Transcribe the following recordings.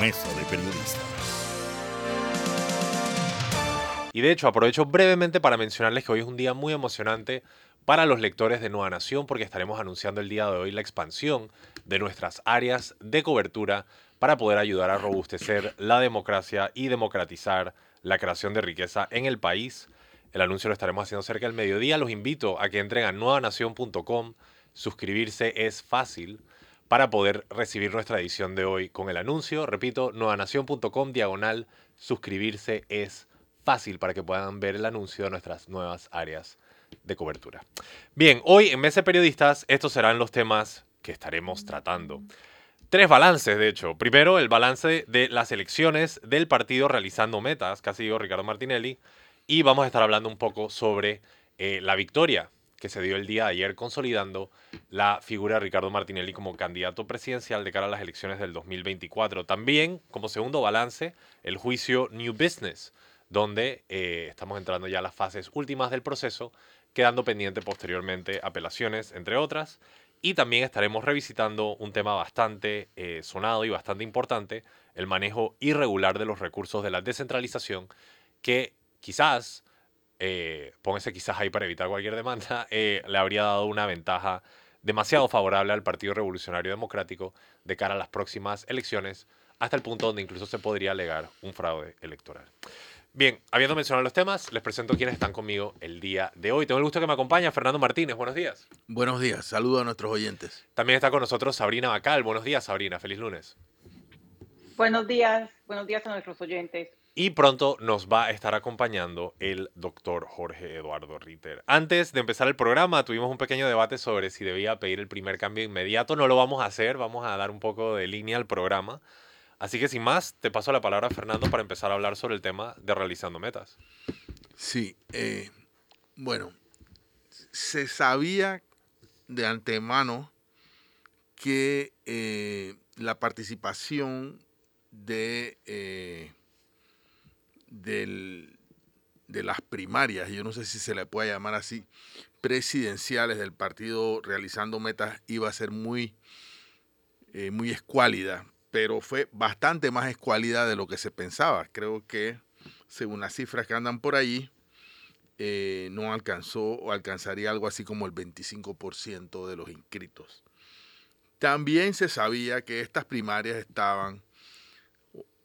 Mesa de Periodistas. Y de hecho aprovecho brevemente para mencionarles que hoy es un día muy emocionante para los lectores de Nueva Nación porque estaremos anunciando el día de hoy la expansión de nuestras áreas de cobertura para poder ayudar a robustecer la democracia y democratizar la creación de riqueza en el país. El anuncio lo estaremos haciendo cerca del mediodía. Los invito a que entren a nuevanación.com. Suscribirse es fácil para poder recibir nuestra edición de hoy con el anuncio. Repito, nuevanación.com diagonal suscribirse es fácil para que puedan ver el anuncio de nuestras nuevas áreas de cobertura. Bien, hoy en Mesa Periodistas estos serán los temas que estaremos tratando. Tres balances, de hecho. Primero, el balance de las elecciones del partido realizando metas, que ha Ricardo Martinelli. Y vamos a estar hablando un poco sobre eh, la victoria que se dio el día de ayer consolidando la figura de Ricardo Martinelli como candidato presidencial de cara a las elecciones del 2024. También, como segundo balance, el juicio New Business, donde eh, estamos entrando ya a las fases últimas del proceso, quedando pendiente posteriormente apelaciones, entre otras. Y también estaremos revisitando un tema bastante eh, sonado y bastante importante, el manejo irregular de los recursos de la descentralización, que quizás, eh, póngase quizás ahí para evitar cualquier demanda, eh, le habría dado una ventaja demasiado favorable al Partido Revolucionario Democrático de cara a las próximas elecciones, hasta el punto donde incluso se podría alegar un fraude electoral. Bien, habiendo mencionado los temas, les presento quienes están conmigo el día de hoy. Tengo el gusto que me acompaña Fernando Martínez. Buenos días. Buenos días, saludo a nuestros oyentes. También está con nosotros Sabrina Bacal. Buenos días, Sabrina. Feliz lunes. Buenos días, buenos días a nuestros oyentes. Y pronto nos va a estar acompañando el doctor Jorge Eduardo Ritter. Antes de empezar el programa, tuvimos un pequeño debate sobre si debía pedir el primer cambio inmediato. No lo vamos a hacer, vamos a dar un poco de línea al programa. Así que sin más, te paso la palabra Fernando para empezar a hablar sobre el tema de realizando metas. Sí, eh, bueno, se sabía de antemano que eh, la participación de, eh, del- de las primarias, yo no sé si se le puede llamar así, presidenciales del partido realizando metas iba a ser muy, eh, muy escuálida, pero fue bastante más escuálida de lo que se pensaba. Creo que, según las cifras que andan por allí, eh, no alcanzó o alcanzaría algo así como el 25% de los inscritos. También se sabía que estas primarias estaban,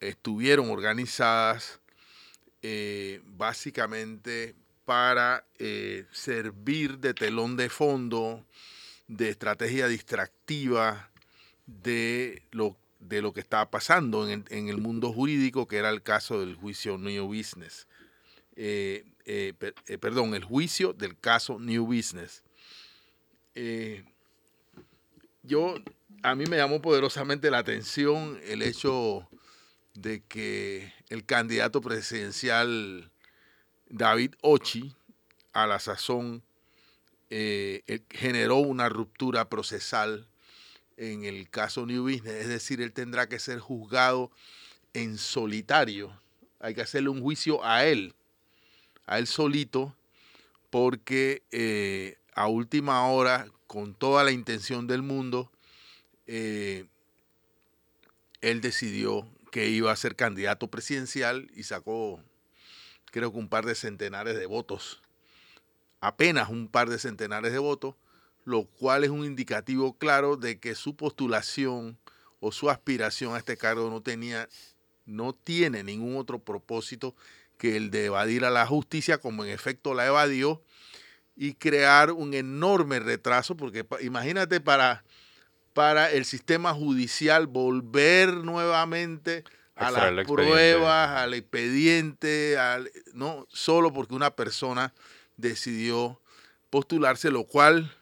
estuvieron organizadas eh, básicamente para eh, servir de telón de fondo, de estrategia distractiva de lo, de lo que estaba pasando en, el- mundo jurídico, que era el caso del juicio New Business. Eh, per- perdón, el juicio del caso New Business. Yo, a mí me llamó poderosamente la atención el hecho de que el candidato presidencial David Ochi, a la sazón, eh, generó una ruptura procesal en el caso New Business, es decir, él tendrá que ser juzgado en solitario. Hay que hacerle un juicio a él, a él solito, porque eh, a última hora, con toda la intención del mundo, eh, él decidió que iba a ser candidato presidencial y sacó, creo que un par de centenares de votos, apenas un par de centenares de votos, lo cual es un indicativo claro de que su postulación o su aspiración a este cargo no tenía, no tiene ningún otro propósito que el de evadir a la justicia, como en efecto la evadió, y crear un enorme retraso, porque imagínate para, para el sistema judicial volver nuevamente a las pruebas, al expediente, al- no solo porque una persona decidió postularse, lo cual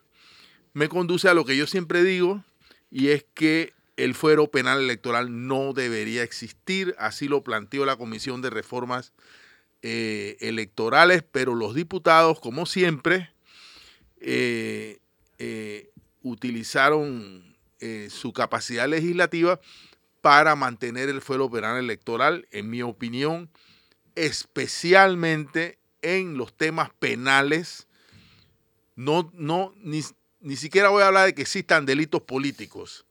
me conduce a lo que yo siempre digo, y es que el fuero penal electoral no debería existir, así lo planteó la Comisión de Reformas eh, Electorales, pero los diputados, como siempre, eh, eh, utilizaron eh, su capacidad legislativa para mantener el fuero penal electoral, en mi opinión, especialmente en los temas penales. No, no, ni, ni siquiera voy a hablar de que existan delitos políticos,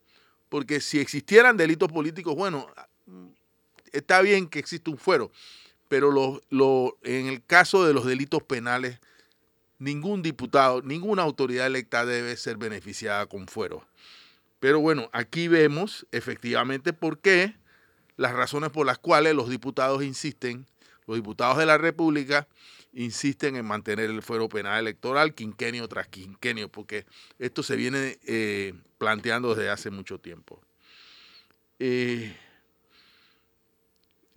porque si existieran delitos políticos, bueno, está bien que existe un fuero, pero lo, en el caso de los delitos penales, ningún diputado, ninguna autoridad electa debe ser beneficiada con fuero. Pero bueno, aquí vemos efectivamente por qué, las razones por las cuales los diputados insisten, los diputados de la República insisten en mantener el fuero penal electoral quinquenio tras quinquenio, porque esto se viene eh, planteando desde hace mucho tiempo. Eh,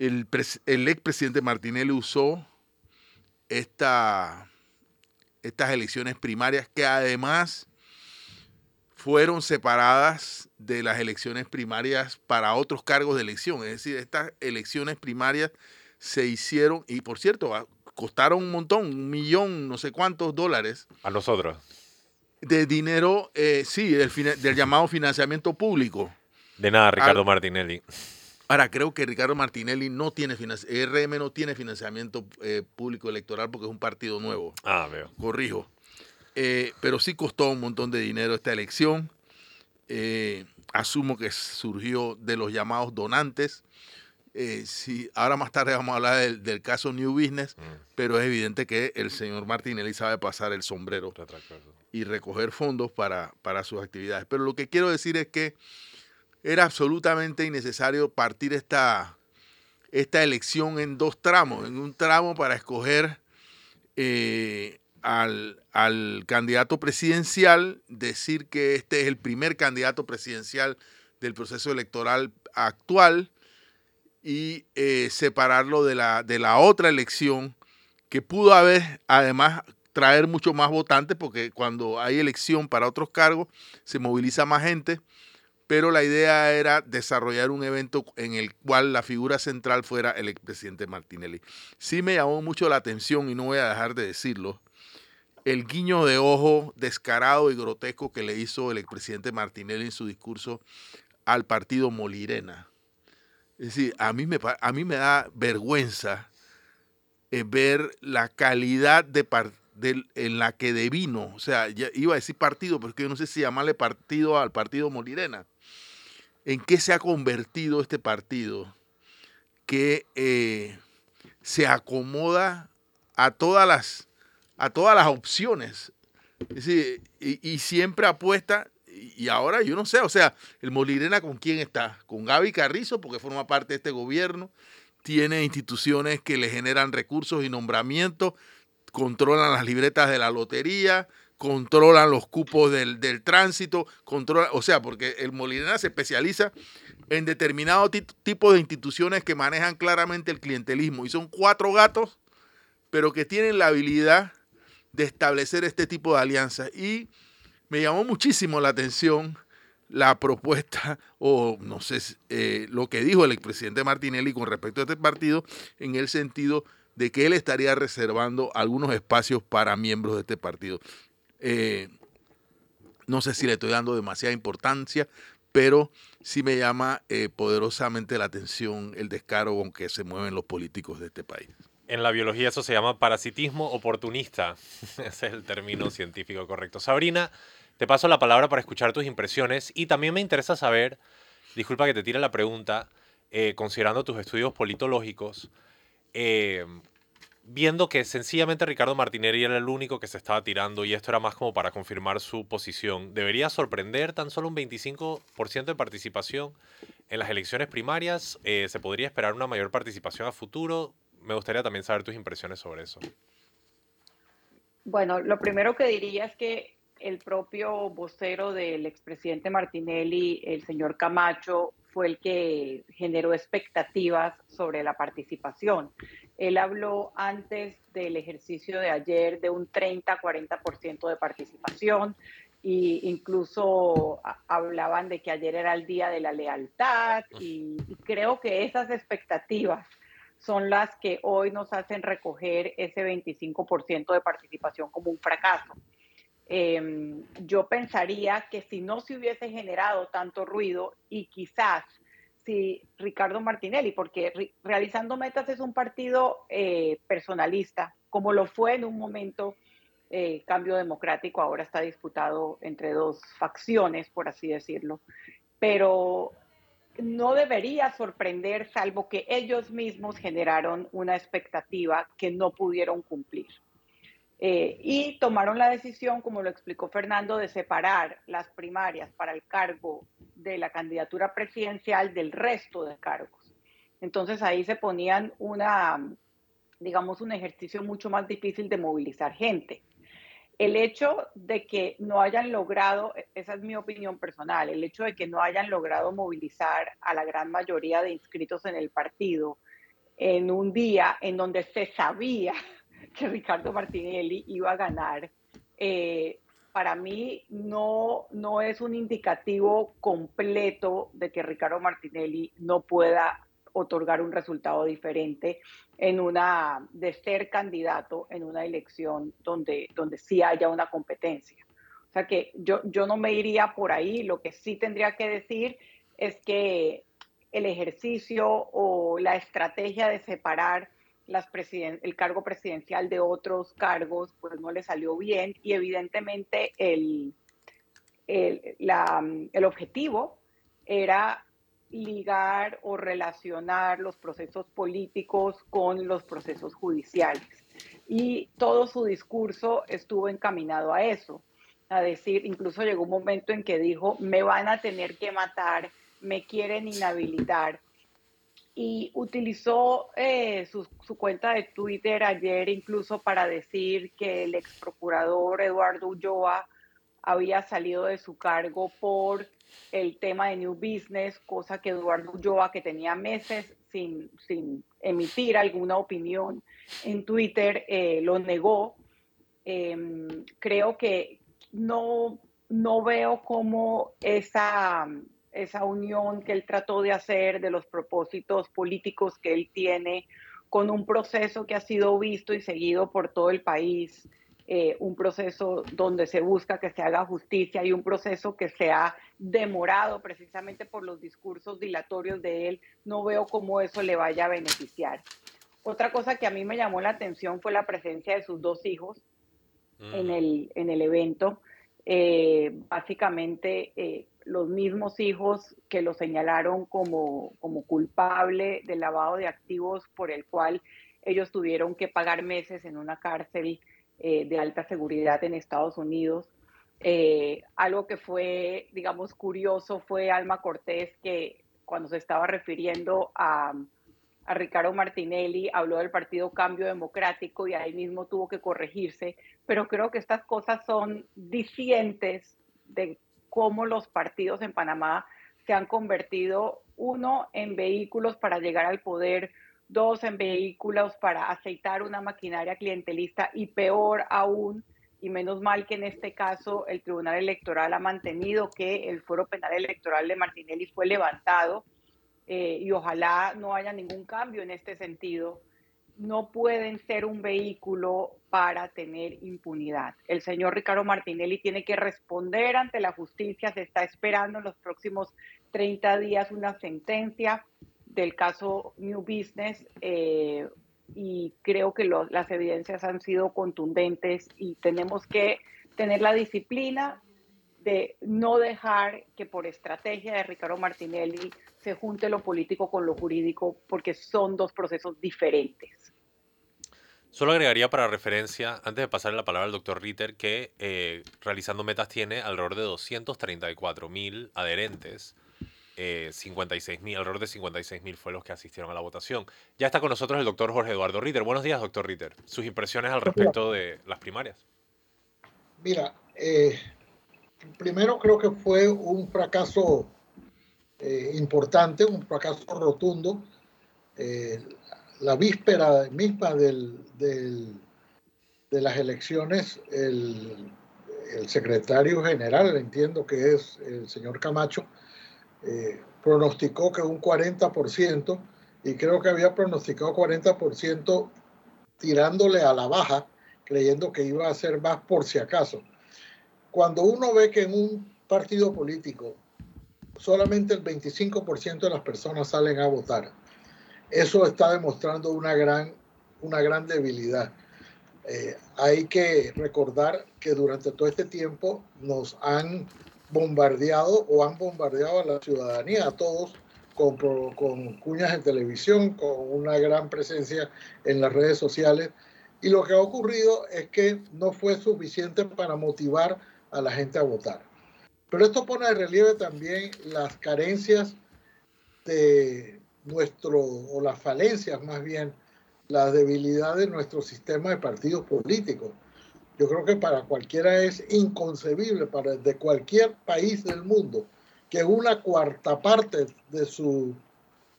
el, el expresidente Martinelli usó esta, estas elecciones primarias que además fueron separadas de las elecciones primarias para otros cargos de elección. Es decir, estas elecciones primarias se hicieron, y por cierto, costaron un montón, un millón, no sé cuántos dólares. A nosotros. De dinero, eh, sí, del, del, llamado financiamiento público. De nada, Ricardo Martinelli. Ahora, creo que Ricardo Martinelli no tiene RM no tiene financiamiento eh, público electoral porque es un partido nuevo. Ah, veo. Corrijo. Eh, pero sí costó un montón de dinero esta elección. asumo que surgió de los llamados donantes. Eh, ahora más tarde vamos a hablar del, caso New Business, mm. pero es evidente que el señor Martinelli sabe pasar el sombrero y recoger fondos para, para sus actividades. Pero lo que quiero decir es que era absolutamente innecesario partir esta, esta elección en dos tramos, en un tramo para escoger eh, al, al, candidato presidencial, decir que este es el primer candidato presidencial del proceso electoral actual y eh, separarlo de la, de la otra elección que pudo haber además traer mucho más votantes porque cuando hay elección para otros cargos se moviliza más gente, pero la idea era desarrollar un evento en el cual la figura central fuera el expresidente Martinelli. Sí me llamó mucho la atención y no voy a dejar de decirlo, el guiño de ojo descarado y grotesco que le hizo el expresidente Martinelli en su discurso al partido Molirena. Es decir, a mí me, a mí me da vergüenza eh, ver la calidad de, en la que devino, o sea, iba a decir partido, pero yo no sé si llamarle partido al partido Molirena. ¿En qué se ha convertido este partido que eh, se acomoda a todas las, a todas las opciones? Y, siempre apuesta y ahora yo no sé, o sea, el Molirena con quién está? Con Gaby Carrizo, porque forma parte de este gobierno, tiene instituciones que le generan recursos y nombramientos, controlan las libretas de la lotería, controlan los cupos del, tránsito, controla, o sea, porque el Molirena se especializa en determinado tipo de instituciones que manejan claramente el clientelismo y son cuatro gatos, pero que tienen la habilidad de establecer este tipo de alianzas y me llamó muchísimo la atención la propuesta o no sé eh, lo que dijo el expresidente Martinelli con respecto a este partido en el sentido de que él estaría reservando algunos espacios para miembros de este partido. Eh, no sé si le estoy dando demasiada importancia, pero sí me llama eh, poderosamente la atención el descaro con que se mueven los políticos de este país. En la biología eso se llama parasitismo oportunista. Ese es el término científico correcto. Sabrina, te paso la palabra para escuchar tus impresiones y también me interesa saber, disculpa que te tire la pregunta, eh, considerando tus estudios politológicos, eh, viendo que sencillamente Ricardo Martinelli era el único que se estaba tirando y esto era más como para confirmar su posición, ¿debería sorprender tan solo un 25% de participación en las elecciones primarias? Eh, ¿Se podría esperar una mayor participación a futuro? Me gustaría también saber tus impresiones sobre eso. Bueno, lo primero que diría es que el propio vocero del expresidente Martinelli, el señor Camacho, fue el que generó expectativas sobre la participación. Él habló antes del ejercicio de ayer de un 30-40% de participación e incluso hablaban de que ayer era el día de la lealtad y, creo que esas expectativas son las que hoy nos hacen recoger ese 25% de participación como un fracaso. Em, yo pensaría que si no se hubiese generado tanto ruido y quizás si Ricardo Martinelli, porque Realizando Metas es un partido eh, personalista, como lo fue en un momento eh, Cambio Democrático, ahora está disputado entre dos facciones, por así decirlo, pero no debería sorprender, salvo que ellos mismos generaron una expectativa que no pudieron cumplir. Eh, y tomaron la decisión, como lo explicó Fernando, de separar las primarias para el cargo de la candidatura presidencial del resto de cargos. Entonces ahí se ponían una, digamos, un ejercicio mucho más difícil de movilizar gente. El hecho de que no hayan logrado, esa es mi opinión personal, el hecho de que no hayan logrado movilizar a la gran mayoría de inscritos en el partido en un día en donde se sabía que Ricardo Martinelli iba a ganar, eh, para mí no, no es un indicativo completo de que Ricardo Martinelli no pueda otorgar un resultado diferente en una, de ser candidato en una elección donde, donde sí haya una competencia. O sea que yo, yo no me iría por ahí, lo que sí tendría que decir es que el ejercicio o la estrategia de separar las el cargo presidencial de otros cargos, pues no le salió bien y evidentemente el, el, la, el objetivo era ligar o relacionar los procesos políticos con los procesos judiciales. Y todo su discurso estuvo encaminado a eso, a decir, incluso llegó un momento en que dijo, me van a tener que matar, me quieren inhabilitar. Y utilizó eh, su, su, cuenta de Twitter ayer incluso para decir que el ex procurador Eduardo Ulloa había salido de su cargo por el tema de New Business, cosa que Eduardo Ulloa, que tenía meses sin, sin emitir alguna opinión en Twitter, eh, lo negó. Em, creo que no, no veo cómo esa, esa unión que él trató de hacer de los propósitos políticos que él tiene con un proceso que ha sido visto y seguido por todo el país eh, un proceso donde se busca que se haga justicia y un proceso que se ha demorado precisamente por los discursos dilatorios de él, no veo cómo eso le vaya a beneficiar. Otra cosa que a mí me llamó la atención fue la presencia de sus dos hijos en, mm. el, en el evento. Eh, básicamente, eh, los mismos hijos que lo señalaron como, como culpable del lavado de activos por el cual ellos tuvieron que pagar meses en una cárcel eh, de alta seguridad en Estados Unidos. Eh, algo que fue, digamos, curioso fue Alma Cortés, que cuando se estaba refiriendo a, Ricardo Martinelli, habló del Partido Cambio Democrático y ahí mismo tuvo que corregirse, pero creo que estas cosas son dicientes de cómo los partidos en Panamá se han convertido, uno, en vehículos para llegar al poder, dos en vehículos para aceitar una maquinaria clientelista y peor aún, y menos mal que en este caso el Tribunal Electoral ha mantenido que el fuero penal electoral de Martinelli fue levantado eh, y ojalá no haya ningún cambio en este sentido. No pueden ser un vehículo para tener impunidad. El señor Ricardo Martinelli tiene que responder ante la justicia, se está esperando en los próximos 30 días una sentencia del caso New Business eh, y creo que las evidencias han sido contundentes y tenemos que tener la disciplina de no dejar que por estrategia de Ricardo Martinelli se junte lo político con lo jurídico porque son dos procesos diferentes. Solo agregaría para referencia, antes de pasarle la palabra al doctor Ritter, que eh, realizando metas tiene alrededor de 234 mil adherentes eh, 56 mil, alrededor de 56 mil fue los que asistieron a la votación. Ya está con nosotros el doctor Jorge Eduardo Ritter. Buenos días, doctor Ritter. Sus impresiones al respecto de las primarias. Mira, eh, primero creo que fue un fracaso eh, importante, un fracaso rotundo. Eh, la víspera misma del, del, de las elecciones, el, el secretario general, entiendo que es el señor Camacho, eh, pronosticó que un 40% y creo que había pronosticado 40% tirándole a la baja, creyendo que iba a ser más por si acaso. Cuando uno ve que en un partido político solamente el 25% de las personas salen a votar, eso está demostrando una gran, una gran debilidad. Eh, hay que recordar que durante todo este tiempo nos han bombardeado o han bombardeado a la ciudadanía, a todos, con, con cuñas en televisión, con una gran presencia en las redes sociales. Y lo que ha ocurrido es que no fue suficiente para motivar a la gente a votar. Pero esto pone de relieve también las carencias de nuestro, o las falencias más bien, la debilidad de nuestro sistema de partidos políticos. Yo creo que para cualquiera es inconcebible, para de cualquier país del mundo, que una cuarta parte de su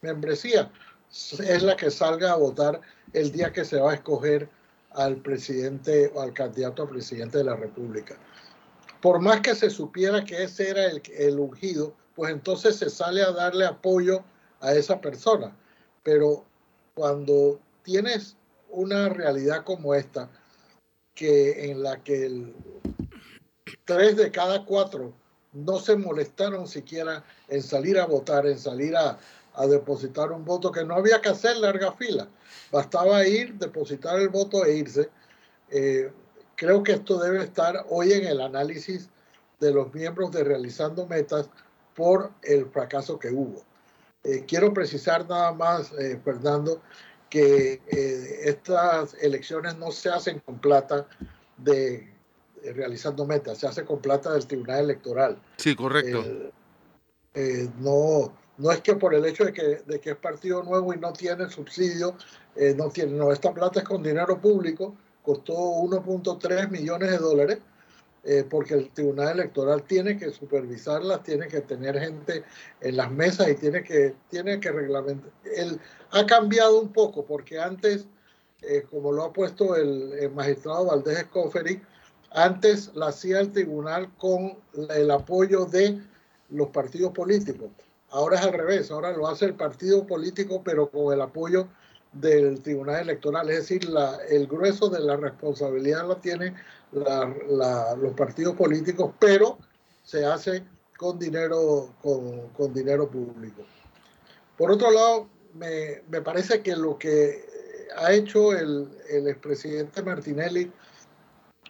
membresía es la que salga a votar el día que se va a escoger al presidente o al candidato a presidente de la República. Por más que se supiera que ese era el, el ungido, pues entonces se sale a darle apoyo a esa persona. Pero cuando tienes una realidad como esta, que en la que el, tres de cada cuatro no se molestaron siquiera en salir a votar, en salir a, a depositar un voto, que no había que hacer larga fila, bastaba ir, depositar el voto e irse. Eh, creo que esto debe estar hoy en el análisis de los miembros de Realizando Metas por el fracaso que hubo. Eh, quiero precisar nada más, eh, Fernando, que estas elecciones no se hacen con plata de realizando metas, se hace con plata del Tribunal Electoral. Sí, correcto. no, no es que por el hecho de que, de que es partido nuevo y no tiene subsidio, eh, no tiene, no, esta plata es con dinero público, costó 1.3 millones de dólares, eh, porque el Tribunal Electoral tiene que supervisarlas, tiene que tener gente en las mesas y tiene que, tiene que reglamentar. Ha cambiado un poco, porque antes, eh, como lo ha puesto el, el magistrado Valdés Escoferi, antes la hacía el tribunal con el apoyo de los partidos políticos Ahora es al revés, ahora lo hace el partido político, pero con el apoyo del Tribunal Electoral. Es decir, la, el grueso de la responsabilidad lo tienen los partidos políticos, pero se hace con dinero, con, con dinero público. Por otro lado, me, me, parece que lo que ha hecho el, el expresidente Martinelli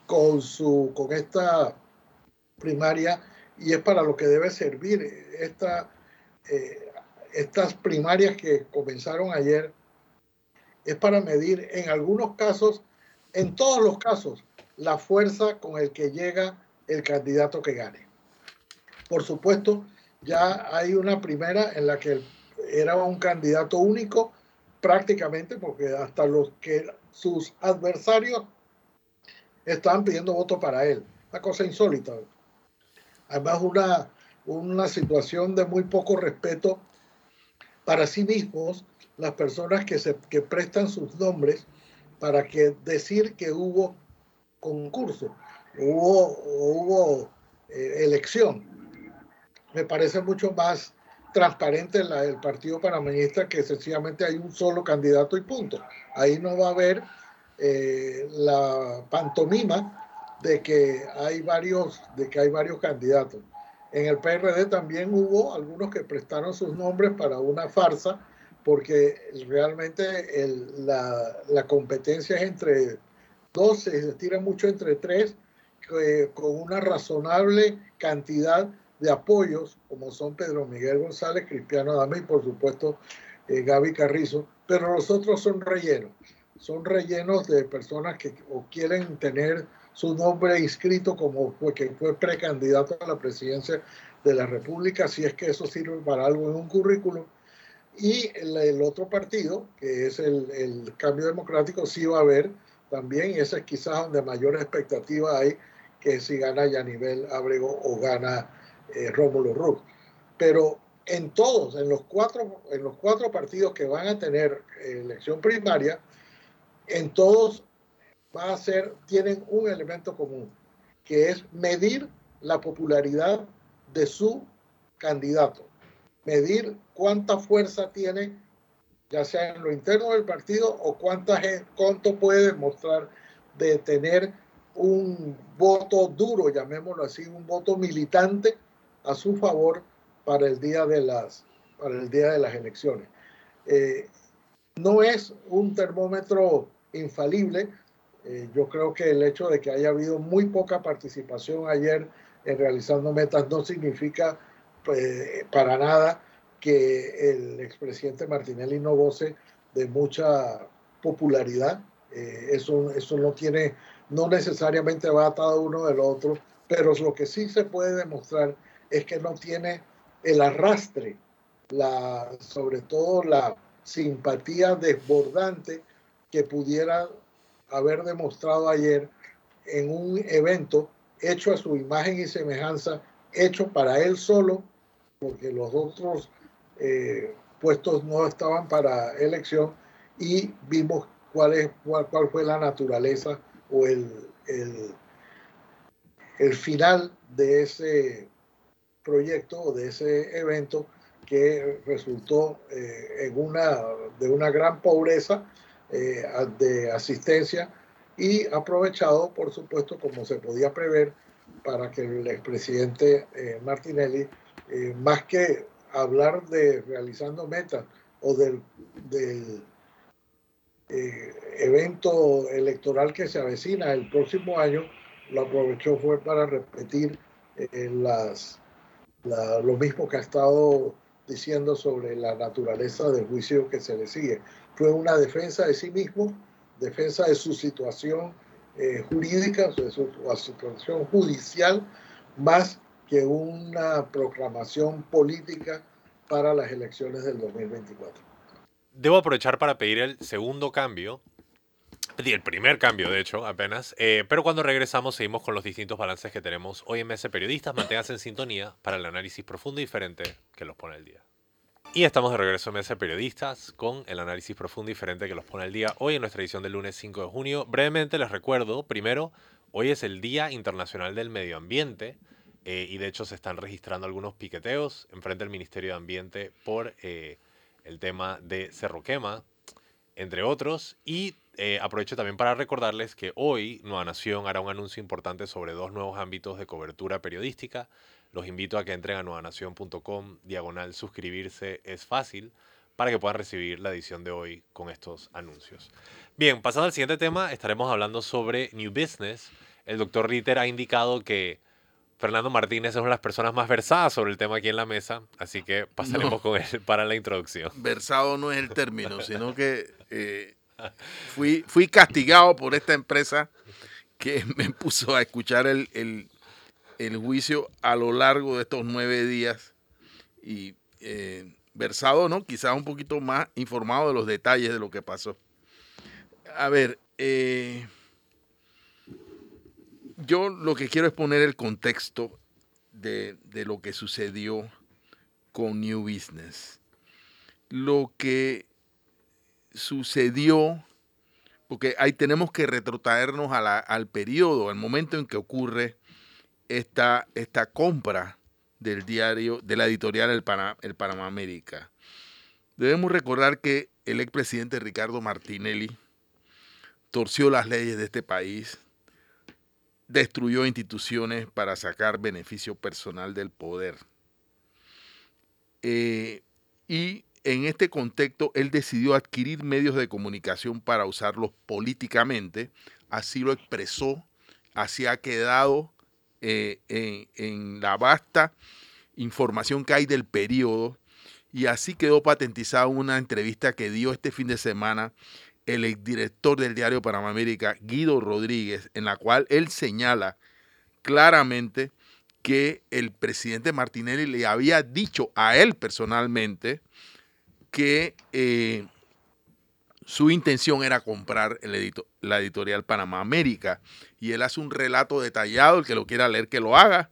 con, su, con esta primaria, y es para lo que debe servir esta eh, estas primarias que comenzaron ayer es para medir en algunos casos, en todos los casos, la fuerza con el que llega el candidato que gane. Por supuesto, ya hay una primera en la que era un candidato único prácticamente, porque hasta los que sus adversarios estaban pidiendo voto para él. Una cosa insólita. Además, una, una situación de muy poco respeto para sí mismos las personas que, se, que prestan sus nombres para que decir que hubo concurso, hubo, hubo eh, elección. Me parece mucho más transparente la del Partido Panameñista que sencillamente hay un solo candidato y punto. Ahí no va a haber eh, la pantomima de que hay varios, de que hay varios candidatos. En el PRD también hubo algunos que prestaron sus nombres para una farsa, porque realmente la, competencia es entre dos, se estira mucho entre tres, con una razonable cantidad de apoyos, como son Pedro Miguel González, Cristiano Adame y por supuesto eh, Gaby Carrizo, pero los otros son rellenos, son rellenos de personas que o quieren tener su nombre inscrito como que fue precandidato a la presidencia de la República, si es que eso sirve para algo en un currículum. Y el, otro partido, que es el, Cambio Democrático, sí va a haber también, y ese es quizás donde mayor expectativa hay, que si gana Yanivel Abrego o gana eh, Rómulo Ruz. Pero en todos, en los, cuatro, en los cuatro partidos que van a tener elección primaria, en todos va a ser, tienen un elemento común, que es medir la popularidad de su candidato, medir cuánta fuerza tiene, ya sea en lo interno del partido o cuánta cuánto puede demostrar de tener un voto duro, llamémoslo así, un voto militante a su favor para el día de las, para el día de las elecciones. Eh, no es un termómetro infalible, eh, yo creo que el hecho de que haya habido muy poca participación ayer en realizando metas no significa pues, para nada que el expresidente Martinelli no goce de mucha popularidad. Eh, eso, eso no tiene, no necesariamente va atado uno del otro, pero lo que sí se puede demostrar es que no tiene el arrastre, sobre todo la simpatía desbordante que pudiera haber demostrado ayer en un evento hecho a su imagen y semejanza, hecho para él solo, porque los otros eh, puestos no estaban para elección y vimos cuál, es, cuál, cuál fue la naturaleza o el, el, el final de ese proyecto o de ese evento que resultó eh, en una, de una gran pobreza eh, de asistencia y aprovechado, por supuesto, como se podía prever, para que el expresidente eh, Martinelli, más que hablar de realizando metas o del, del evento electoral que se avecina el próximo año, lo aprovechó fue para repetir las, lo mismo que ha estado diciendo sobre la naturaleza del juicio que se le sigue. Fue una defensa de sí mismo, defensa de su situación eh, jurídica, de su, situación judicial, más que una proclamación política para las elecciones del 2024. Debo aprovechar para pedir el segundo cambio el primer cambio, de hecho, apenas. Eh, pero cuando regresamos, seguimos con los distintos balances que tenemos hoy en MS Periodistas. Manténganse en sintonía para el análisis profundo y diferente que los pone el día. Y estamos de regreso en MS Periodistas con el análisis profundo y diferente que los pone el día hoy en nuestra edición del lunes 5 de junio. Brevemente les recuerdo, primero, hoy es el Día Internacional del Medio Ambiente. Eh, y de hecho se están registrando algunos piqueteos enfrente del Ministerio de Ambiente por eh, el tema de Cerro Quema, entre otros. Y eh, aprovecho también para recordarles que hoy Nueva Nación hará un anuncio importante sobre dos nuevos ámbitos de cobertura periodística. Los invito a que entren a nuevanación.com, diagonal suscribirse, es fácil, para que puedan recibir la edición de hoy con estos anuncios. Bien, pasando al siguiente tema, estaremos hablando sobre New Business. El doctor Ritter ha indicado que Fernando Martínez es una de las personas más versadas sobre el tema aquí en la mesa, así que pasaremos con él para la introducción. Versado no es el término, sino que eh, fui, fui castigado por esta empresa que me puso a escuchar el, el, juicio a lo largo de estos nueve días y eh, versado, ¿no? Quizás un poquito más informado de los detalles de lo que pasó. A ver, eh, yo lo que quiero es poner el contexto de, de lo que sucedió con New Business. Lo que sucedió, porque ahí tenemos que retrotraernos al periodo, al momento en que ocurre esta, esta compra del diario, de la editorial El, el Panamá América. Debemos recordar que el expresidente Ricardo Martinelli torció las leyes de este país, destruyó instituciones para sacar beneficio personal del poder. Eh, y en este contexto, él decidió adquirir medios de comunicación para usarlos políticamente. Así lo expresó, así ha quedado eh, en, la vasta información que hay del periodo. Y así quedó patentizada una entrevista que dio este fin de semana el exdirector del diario Panamá América, Guido Rodríguez, en la cual él señala claramente que el presidente Martinelli le había dicho a él personalmente que eh, su intención era comprar la editorial Panamá América. Y él hace un relato detallado, el que lo quiera leer que lo haga,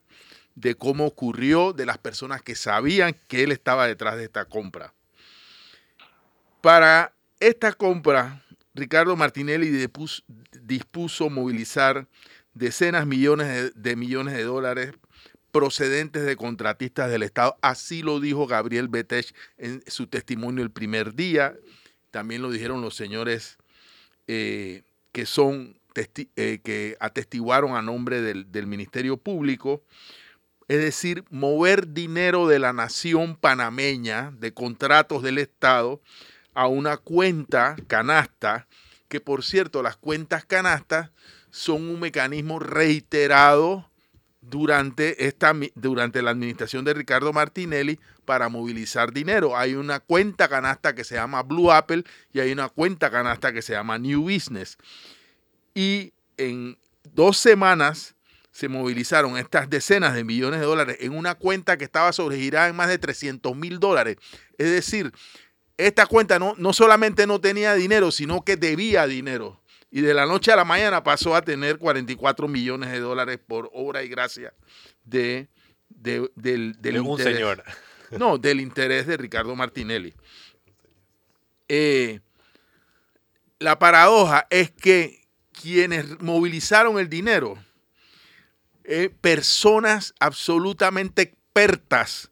de cómo ocurrió, de las personas que sabían que él estaba detrás de esta compra. Para esta compra, Ricardo Martinelli dispuso, movilizar decenas millones de millones de dólares procedentes de contratistas del Estado. Así lo dijo Gabriel Betech en su testimonio el primer día. También lo dijeron los señores eh, que son eh, que atestiguaron a nombre del, del Ministerio Público. Es decir, mover dinero de la nación panameña, de contratos del Estado, a una cuenta canasta, que por cierto, las cuentas canastas son un mecanismo reiterado durante, esta, durante la administración de Ricardo Martinelli para movilizar dinero. Hay una cuenta canasta que se llama Blue Apple y hay una cuenta canasta que se llama New Business. Y en dos semanas se movilizaron estas decenas de millones de dólares en una cuenta que estaba sobregirada en más de 300 mil dólares. Es decir, esta cuenta no, no solamente no tenía dinero, sino que debía dinero. Y de la noche a la mañana pasó a tener 44 millones de dólares por obra y gracia de, del, del un señor. No, del interés de Ricardo Martinelli. Eh, la paradoja es que quienes movilizaron el dinero, eh, personas absolutamente expertas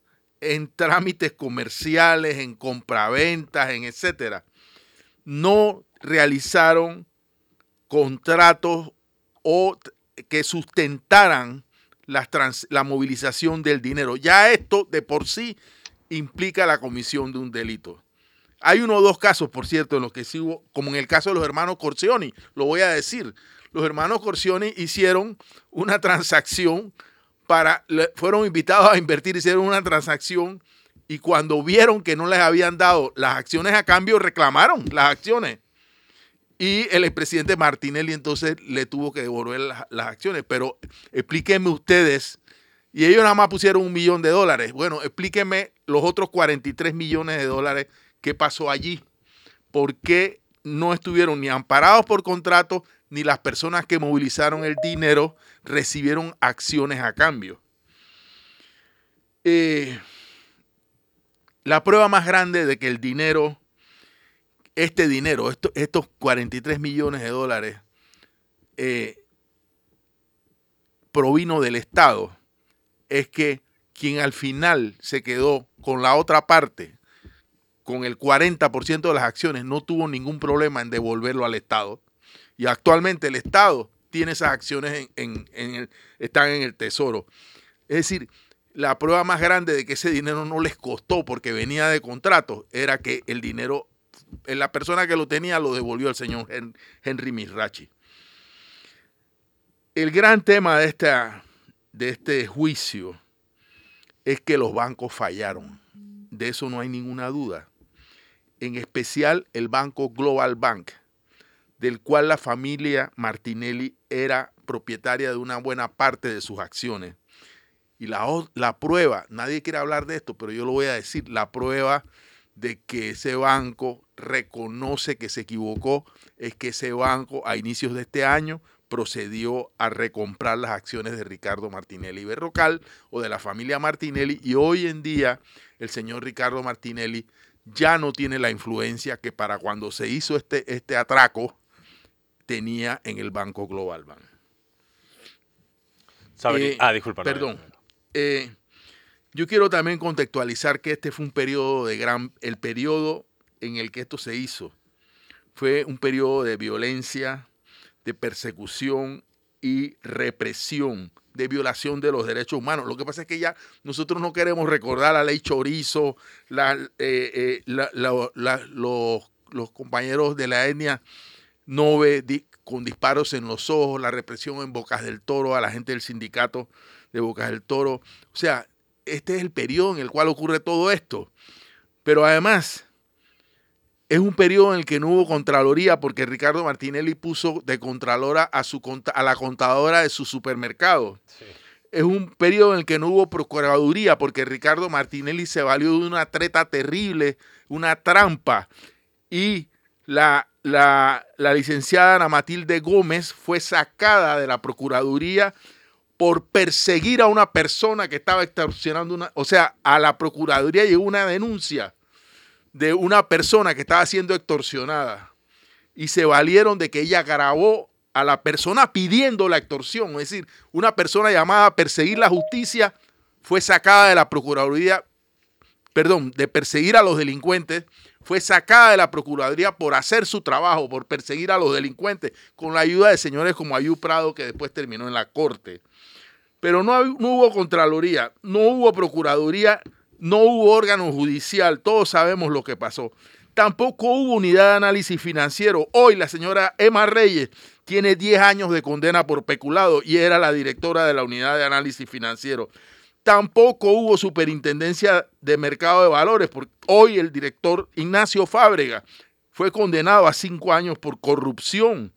en trámites comerciales, en compraventas, en etcétera, no realizaron contratos o que sustentaran la, la, movilización del dinero. Ya esto de por sí implica la comisión de un delito. Hay uno o dos casos, por cierto, en los que sí hubo, como en el caso de los hermanos Corcioni, lo voy a decir. Los hermanos Corcioni hicieron una transacción para, fueron invitados a invertir, hicieron una transacción y cuando vieron que no les habían dado las acciones a cambio, reclamaron las acciones. Y el expresidente Martinelli entonces le tuvo que devolver las, acciones. Pero explíquenme ustedes, y ellos nada más pusieron un millón de dólares. Bueno, explíquenme los otros 43 millones de dólares que pasó allí. ¿Por qué no estuvieron ni amparados por contrato, ni las personas que movilizaron el dinero recibieron acciones a cambio? Eh, la prueba más grande de que el dinero este dinero, estos 43 millones de dólares, eh, provino del Estado, es que quien al final se quedó con la otra parte, con el 40% de las acciones, no tuvo ningún problema en devolverlo al Estado. Y actualmente el Estado tiene esas acciones en, están en el Tesoro. Es decir, la prueba más grande de que ese dinero no les costó porque venía de contrato era que el dinero la persona que lo tenía lo devolvió al señor Henry Mirachi. El gran tema de, de este juicio es que los bancos fallaron. De eso no hay ninguna duda. En especial el banco Global Bank, del cual la familia Martinelli era propietaria de una buena parte de sus acciones. Y la, la prueba, nadie quiere hablar de esto, pero yo lo voy a decir, la prueba de que ese banco reconoce que se equivocó es que ese banco a inicios de este año procedió a recomprar las acciones de Ricardo Martinelli Berrocal o de la familia Martinelli y hoy en día el señor Ricardo Martinelli ya no tiene la influencia que para cuando se hizo este, este atraco tenía en el Banco Global Bank. Eh, ah, disculpa. Perdón. Eh, yo quiero también contextualizar que este fue un periodo de gran, el periodo en el que esto se hizo fue un periodo de violencia, de persecución y represión, de violación de los derechos humanos. Lo que pasa es que ya nosotros no queremos recordar la ley chorizo, eh, eh, los, los, compañeros de la etnia Nove con disparos en los ojos, la represión en Bocas del Toro, a la gente del sindicato de Bocas del Toro. O sea, este es el periodo en el cual ocurre todo esto. Pero además, es un periodo en el que no hubo Contraloría porque Ricardo Martinelli puso de Contralora a, su, a la contadora de su supermercado. Es un periodo en el que no hubo Procuraduría porque Ricardo Martinelli se valió de una treta terrible, una trampa. Y la, la, la licenciada Ana Matilde Gómez fue sacada de la Procuraduría por perseguir a una persona que estaba extorsionando una, o sea, a la Procuraduría llegó una denuncia de una persona que estaba siendo extorsionada y se valieron de que ella grabó a la persona pidiendo la extorsión, es decir, una persona llamada a perseguir la justicia fue sacada de la Procuraduría, perdón, de perseguir a los delincuentes, fue sacada de la Procuraduría por hacer su trabajo, por perseguir a los delincuentes, con la ayuda de señores como Ayú Prado, que después terminó en la corte. Pero no, no hubo Contraloría, no hubo Procuraduría, no hubo órgano judicial, todos sabemos lo que pasó. Tampoco hubo unidad de análisis financiero. Hoy la señora Emma Reyes tiene 10 años de condena por peculado y era la directora de la unidad de análisis financiero. Tampoco hubo superintendencia de mercado de valores, porque hoy el director Ignacio Fábrega fue condenado a cinco años por corrupción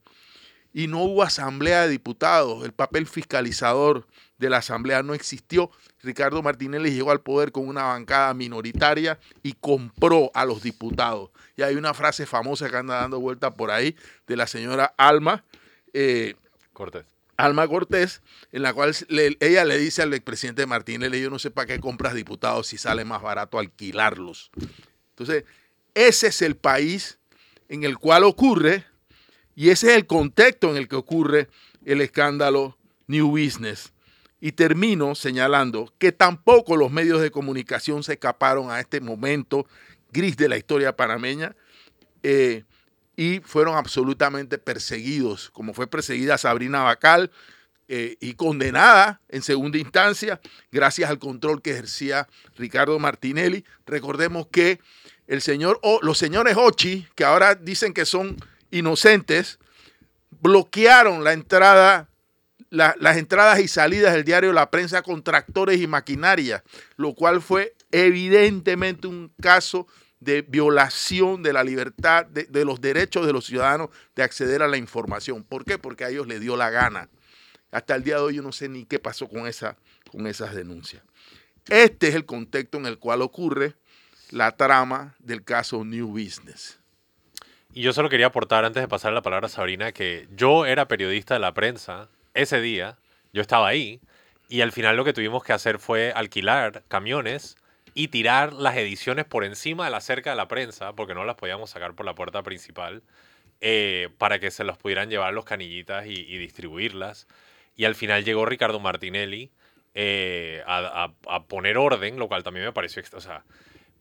y no hubo asamblea de diputados. El papel fiscalizador de la asamblea no existió. Ricardo Martinelli llegó al poder con una bancada minoritaria y compró a los diputados. Y hay una frase famosa que anda dando vuelta por ahí de la señora Alma. Eh, Cortés. Alma Cortés, en la cual ella le dice al expresidente Martínez, yo no sé para qué compras diputados si sale más barato alquilarlos. Entonces, ese es el país en el cual ocurre, y ese es el contexto en el que ocurre el escándalo New Business. Y termino señalando que tampoco los medios de comunicación se escaparon a este momento gris de la historia panameña. Eh, y fueron absolutamente perseguidos, como fue perseguida Sabrina Bacal eh, y condenada en segunda instancia gracias al control que ejercía Ricardo Martinelli. Recordemos que el señor, o los señores Ochi, que ahora dicen que son inocentes, bloquearon la entrada, las entradas y salidas del diario La Prensa con tractores y maquinaria, lo cual fue evidentemente un caso de violación de la libertad, de, los derechos de los ciudadanos de acceder a la información. ¿Por qué? Porque a ellos les dio la gana. Hasta el día de hoy yo no sé ni qué pasó con, esa, con esas denuncias. Este es el contexto en el cual ocurre la trama del caso New Business. Y yo solo quería aportar antes de pasar la palabra a Sabrina que yo era periodista de la prensa ese día, yo estaba ahí, y al final lo que tuvimos que hacer fue alquilar camiones y tirar las ediciones por encima de la cerca de la prensa, porque no las podíamos sacar por la puerta principal, eh, para que se los pudieran llevar los canillitas y, distribuirlas. Y al final llegó Ricardo Martinelli eh, a, poner orden, lo cual también me pareció... O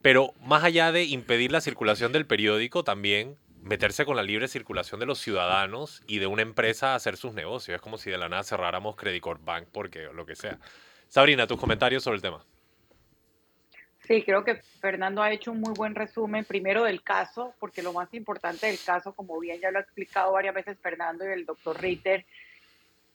pero más allá de impedir la circulación del periódico, también meterse con la libre circulación de los ciudadanos y de una empresa a hacer sus negocios. Es como si de la nada cerráramos Credit Corp Bank porque lo que sea. Sabrina, tus comentarios sobre el tema. Sí, creo que Fernando ha hecho un muy buen resumen, primero del caso, porque lo más importante del caso, como bien ya lo ha explicado varias veces Fernando y el doctor Ritter,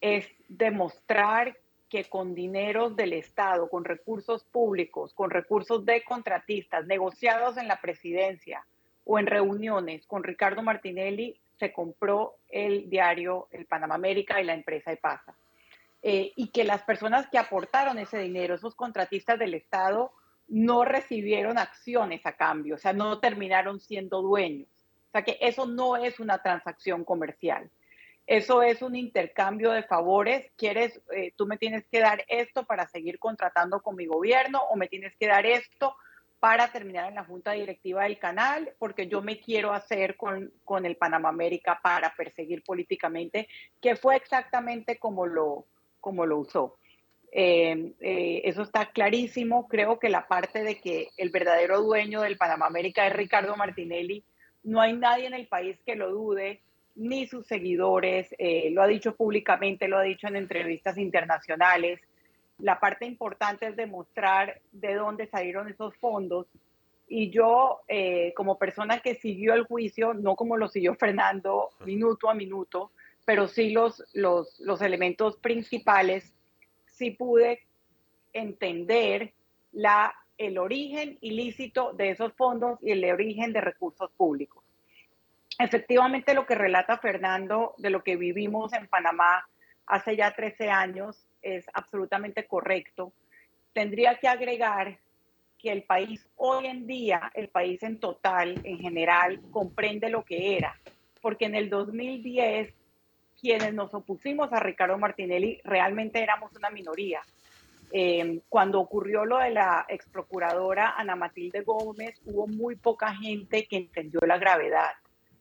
es demostrar que con dineros del Estado, con recursos públicos, con recursos de contratistas negociados en la presidencia o en reuniones con Ricardo Martinelli, se compró el diario El Panamá América y la empresa EPASA. Eh, y que las personas que aportaron ese dinero, esos contratistas del Estado, no recibieron acciones a cambio, o sea, no terminaron siendo dueños. O sea que eso no es una transacción comercial. Eso es un intercambio de favores. Quieres, eh, tú me tienes que dar esto para seguir contratando con mi gobierno o me tienes que dar esto para terminar en la junta directiva del canal, porque yo me quiero hacer con, con el Panamá América para perseguir políticamente, que fue exactamente como lo, como lo usó. Eh, eh, eso está clarísimo. Creo que la parte de que el verdadero dueño del Panamá América es Ricardo Martinelli, no hay nadie en el país que lo dude, ni sus seguidores, eh, lo ha dicho públicamente, lo ha dicho en entrevistas internacionales. La parte importante es demostrar de dónde salieron esos fondos. Y yo, como persona que siguió el juicio, no como lo siguió Fernando minuto a minuto, pero sí los, los, los elementos principales sí pude entender la, el origen ilícito de esos fondos y el origen de recursos públicos. Efectivamente, lo que relata Fernando de lo que vivimos en Panamá hace ya 13 años es absolutamente correcto. Tendría que agregar que el país hoy en día, el país en total, en general, comprende lo que era, porque en el 2010 quienes nos opusimos a Ricardo Martinelli realmente éramos una minoría. Eh, cuando ocurrió lo de la ex procuradora Ana Matilde Gómez, hubo muy poca gente que entendió la gravedad,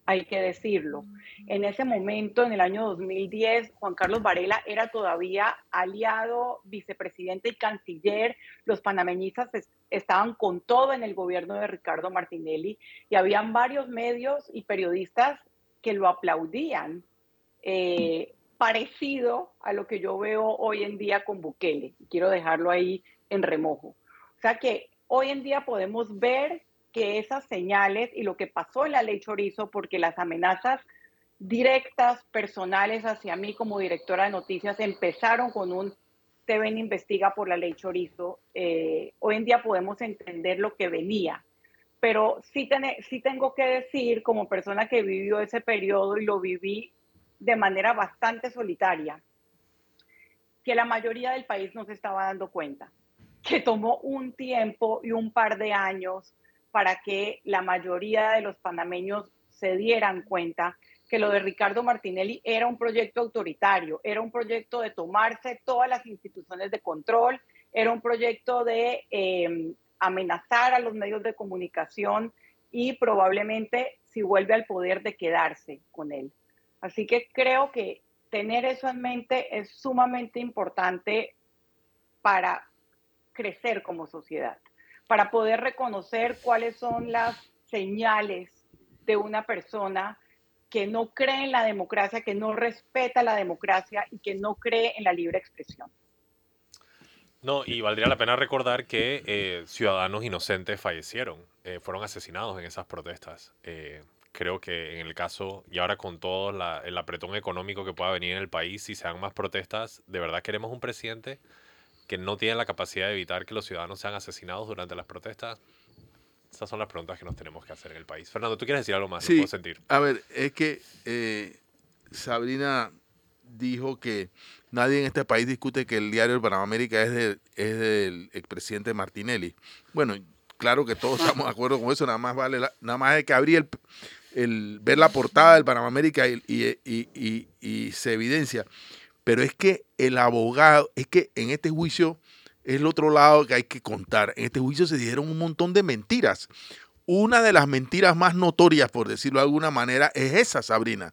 hay que decirlo. En ese momento, en el año 2010, Juan Carlos Varela era todavía aliado, vicepresidente y canciller. Los panameñistas estaban con todo en el gobierno de Ricardo Martinelli y habían varios medios y periodistas que lo aplaudían eh, parecido a lo que yo veo hoy en día con Bukele. Quiero dejarlo ahí en remojo. O sea que hoy en día podemos ver que esas señales y lo que pasó en la ley Chorizo, porque las amenazas directas, personales hacia mí como directora de noticias empezaron con un Steven investiga por la ley Chorizo, eh, hoy en día podemos entender lo que venía. Pero sí, sí tengo que decir, como persona que vivió ese periodo y lo viví de manera bastante solitaria, que la mayoría del país no se estaba dando cuenta, que tomó un tiempo y un par de años para que la mayoría de los panameños se dieran cuenta que lo de Ricardo Martinelli era un proyecto autoritario, era un proyecto de tomarse todas las instituciones de control, era un proyecto de em, amenazar a los medios de comunicación y probablemente si vuelve al poder de quedarse con él. Así que creo que tener eso en mente es sumamente importante para crecer como sociedad, para poder reconocer cuáles son las señales de una persona que no cree en la democracia, que no respeta la democracia y que no cree en la libre expresión. No, y valdría la pena recordar que eh, ciudadanos inocentes fallecieron, eh, fueron asesinados en esas protestas. Eh, creo que en el caso, y ahora con todo el apretón económico que pueda venir en el país, si se dan más protestas, ¿de verdad queremos un presidente que no tiene la capacidad de evitar que los ciudadanos sean asesinados durante las protestas? Esas son las preguntas que nos tenemos que hacer en el país. Fernando, ¿tú quieres decir algo más? Sí, puedo sentir. A ver, es que eh, Sabrina dijo que nadie en este país discute que el diario El Panamá América es, de, es del expresidente Martinelli. Bueno, claro que todos estamos de acuerdo con eso, nada más vale nada más hay que abrir el, ver la portada del Panamá América y, se evidencia. Pero es que el abogado, es que en este juicio es el otro lado que hay que contar. En este juicio se dijeron un montón de mentiras. Una de las mentiras más notorias, por decirlo de alguna manera, es esa, Sabrina,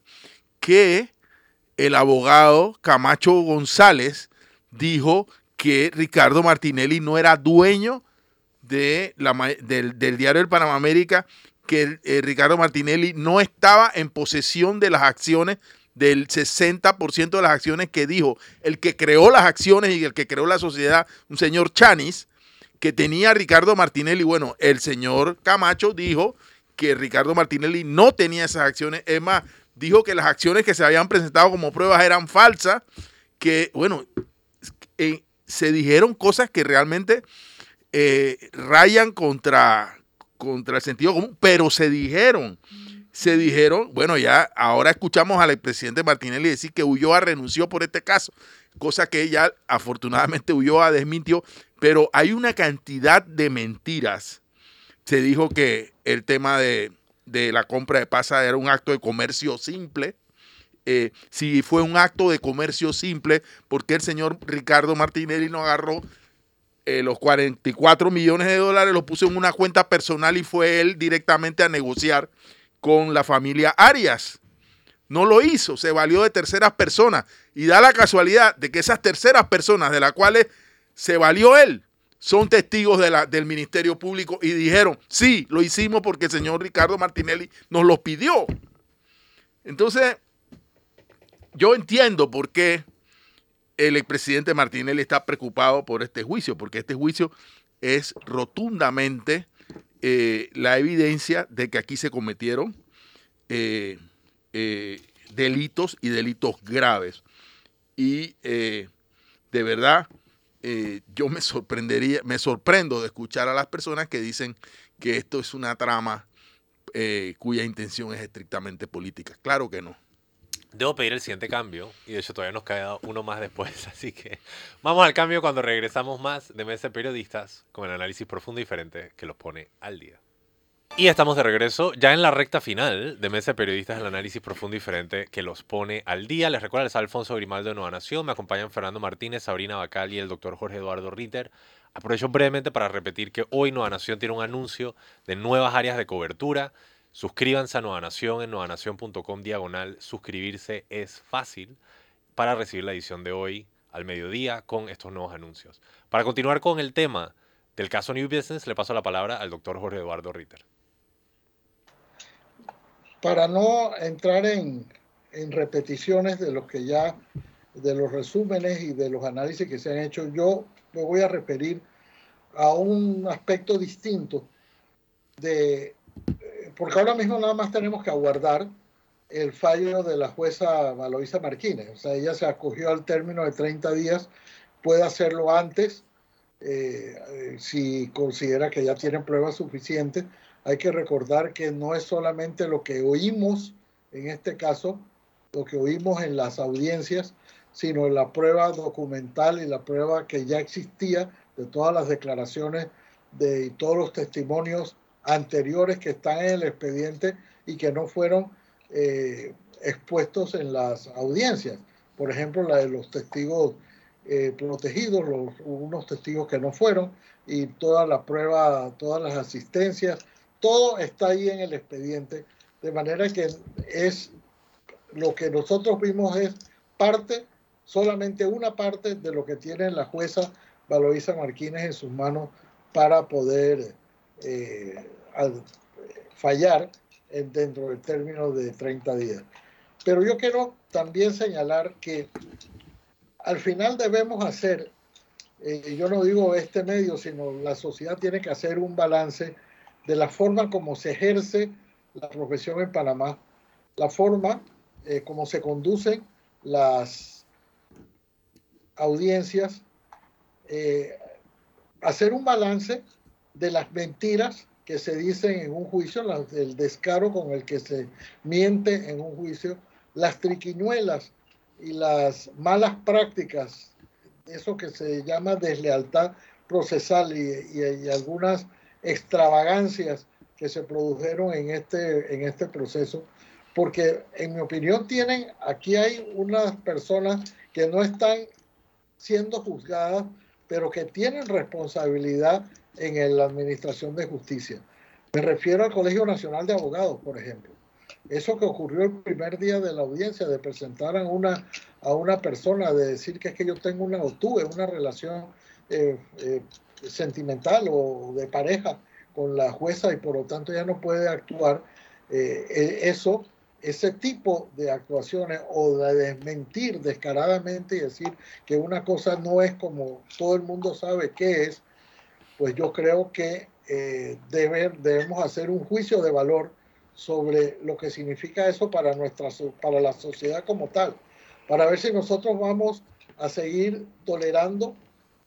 que el abogado Camacho González dijo que Ricardo Martinelli no era dueño de la, del, diario El Panamá América, que eh, Ricardo Martinelli no estaba en posesión de las acciones del 60% de las acciones que dijo el que creó las acciones y el que creó la sociedad, un señor Chanis, que tenía Ricardo Martinelli. Bueno, el señor Camacho dijo que Ricardo Martinelli no tenía esas acciones. Es más, dijo que las acciones que se habían presentado como pruebas eran falsas, que, bueno, eh, se dijeron cosas que realmente eh, rayan contra, contra el sentido común, pero se dijeron se dijeron, bueno, ya ahora escuchamos al expresidente Martinelli decir que Ulloa renunció por este caso, cosa que ella afortunadamente Ulloa desmintió, pero hay una cantidad de mentiras. Se dijo que el tema de, la compra de pasa era un acto de comercio simple. Eh, si fue un acto de comercio simple, ¿por qué el señor Ricardo Martinelli no agarró eh, los 44 millones de dólares, los puso en una cuenta personal y fue él directamente a negociar con la familia Arias. No lo hizo, se valió de terceras personas. Y da la casualidad de que esas terceras personas de las cuales se valió él son testigos del Ministerio Público y dijeron, sí, lo hicimos porque el señor Ricardo Martinelli nos lo pidió. Entonces, yo entiendo por qué el expresidente Martinelli está preocupado por este juicio, porque este juicio es rotundamente eh, la evidencia de que aquí se cometieron eh, eh, delitos y delitos graves. Y de verdad, yo me sorprendería, me sorprendo de escuchar a las personas que dicen que esto es una trama cuya intención es estrictamente política. Claro que no. Debo pedir el siguiente cambio y de hecho todavía nos queda uno más después, así que vamos al cambio cuando regresamos más de Mesa de Periodistas con el análisis profundo y diferente que los pone al día. Y estamos de regreso ya en la recta final de Mesa de Periodistas, el análisis profundo y diferente que los pone al día. Les recuerdo, les Alfonso Grimaldo de Nueva Nación, me acompañan Fernando Martínez, Sabrina Bacal y el doctor Jorge Eduardo Ritter. Aprovecho brevemente para repetir que hoy Nueva Nación tiene un anuncio de nuevas áreas de cobertura Suscríbanse a Nueva Nación en nuevanación.com diagonal. Suscribirse es fácil para recibir la edición de hoy al mediodía con estos nuevos anuncios. Para continuar con el tema del caso New Business, le paso la palabra al doctor Jorge Eduardo Ritter. Para no entrar en, en repeticiones de los que ya, de los resúmenes y de los análisis que se han hecho, yo me voy a referir a un aspecto distinto de porque ahora mismo nada más tenemos que aguardar el fallo de la jueza Valoisa Martínez. O sea, ella se acogió al término de 30 días puede hacerlo antes eh, si considera que ya tienen pruebas suficientes. Hay que recordar que no es solamente lo que oímos, en este caso, lo que oímos en las audiencias, sino la prueba documental y la prueba que ya existía de todas las declaraciones de todos los testimonios anteriores que están en el expediente y que no fueron eh, expuestos en las audiencias. Por ejemplo, la de los testigos eh, protegidos, unos testigos que no fueron, y toda la prueba, todas las asistencias, todo está ahí en el expediente, de manera que es lo que nosotros vimos es parte, solamente una parte de lo que tiene la jueza Valoisa Martínez en sus manos para poder eh, fallar dentro del término de 30 días. Pero yo quiero también señalar que al final debemos hacer, eh, yo no digo este medio, sino la sociedad tiene que hacer un balance de la forma como se ejerce la profesión en Panamá, la forma eh, como se conducen las audiencias, eh, hacer un balance de las mentiras que se dicen en un juicio, el descaro con el que se miente en un juicio, las triquiñuelas y las malas prácticas, eso que se llama deslealtad procesal y, algunas extravagancias que se produjeron en este, en este proceso, porque en mi opinión tienen, aquí hay unas personas que no están siendo juzgadas, pero que tienen responsabilidad en la administración de justicia. Me refiero al Colegio Nacional de Abogados, por ejemplo. Eso que ocurrió el primer día de la audiencia, de presentar a una, a una persona, de decir que es que yo tengo una o tuve una relación eh, eh, sentimental o de pareja con la jueza y por lo tanto ya no puede actuar, eh, eso, ese tipo de actuaciones o de desmentir descaradamente y decir que una cosa no es como todo el mundo sabe que es, pues yo creo que debemos hacer un juicio de valor sobre lo que significa eso para, nuestra, para la sociedad como tal, para ver si nosotros vamos a seguir tolerando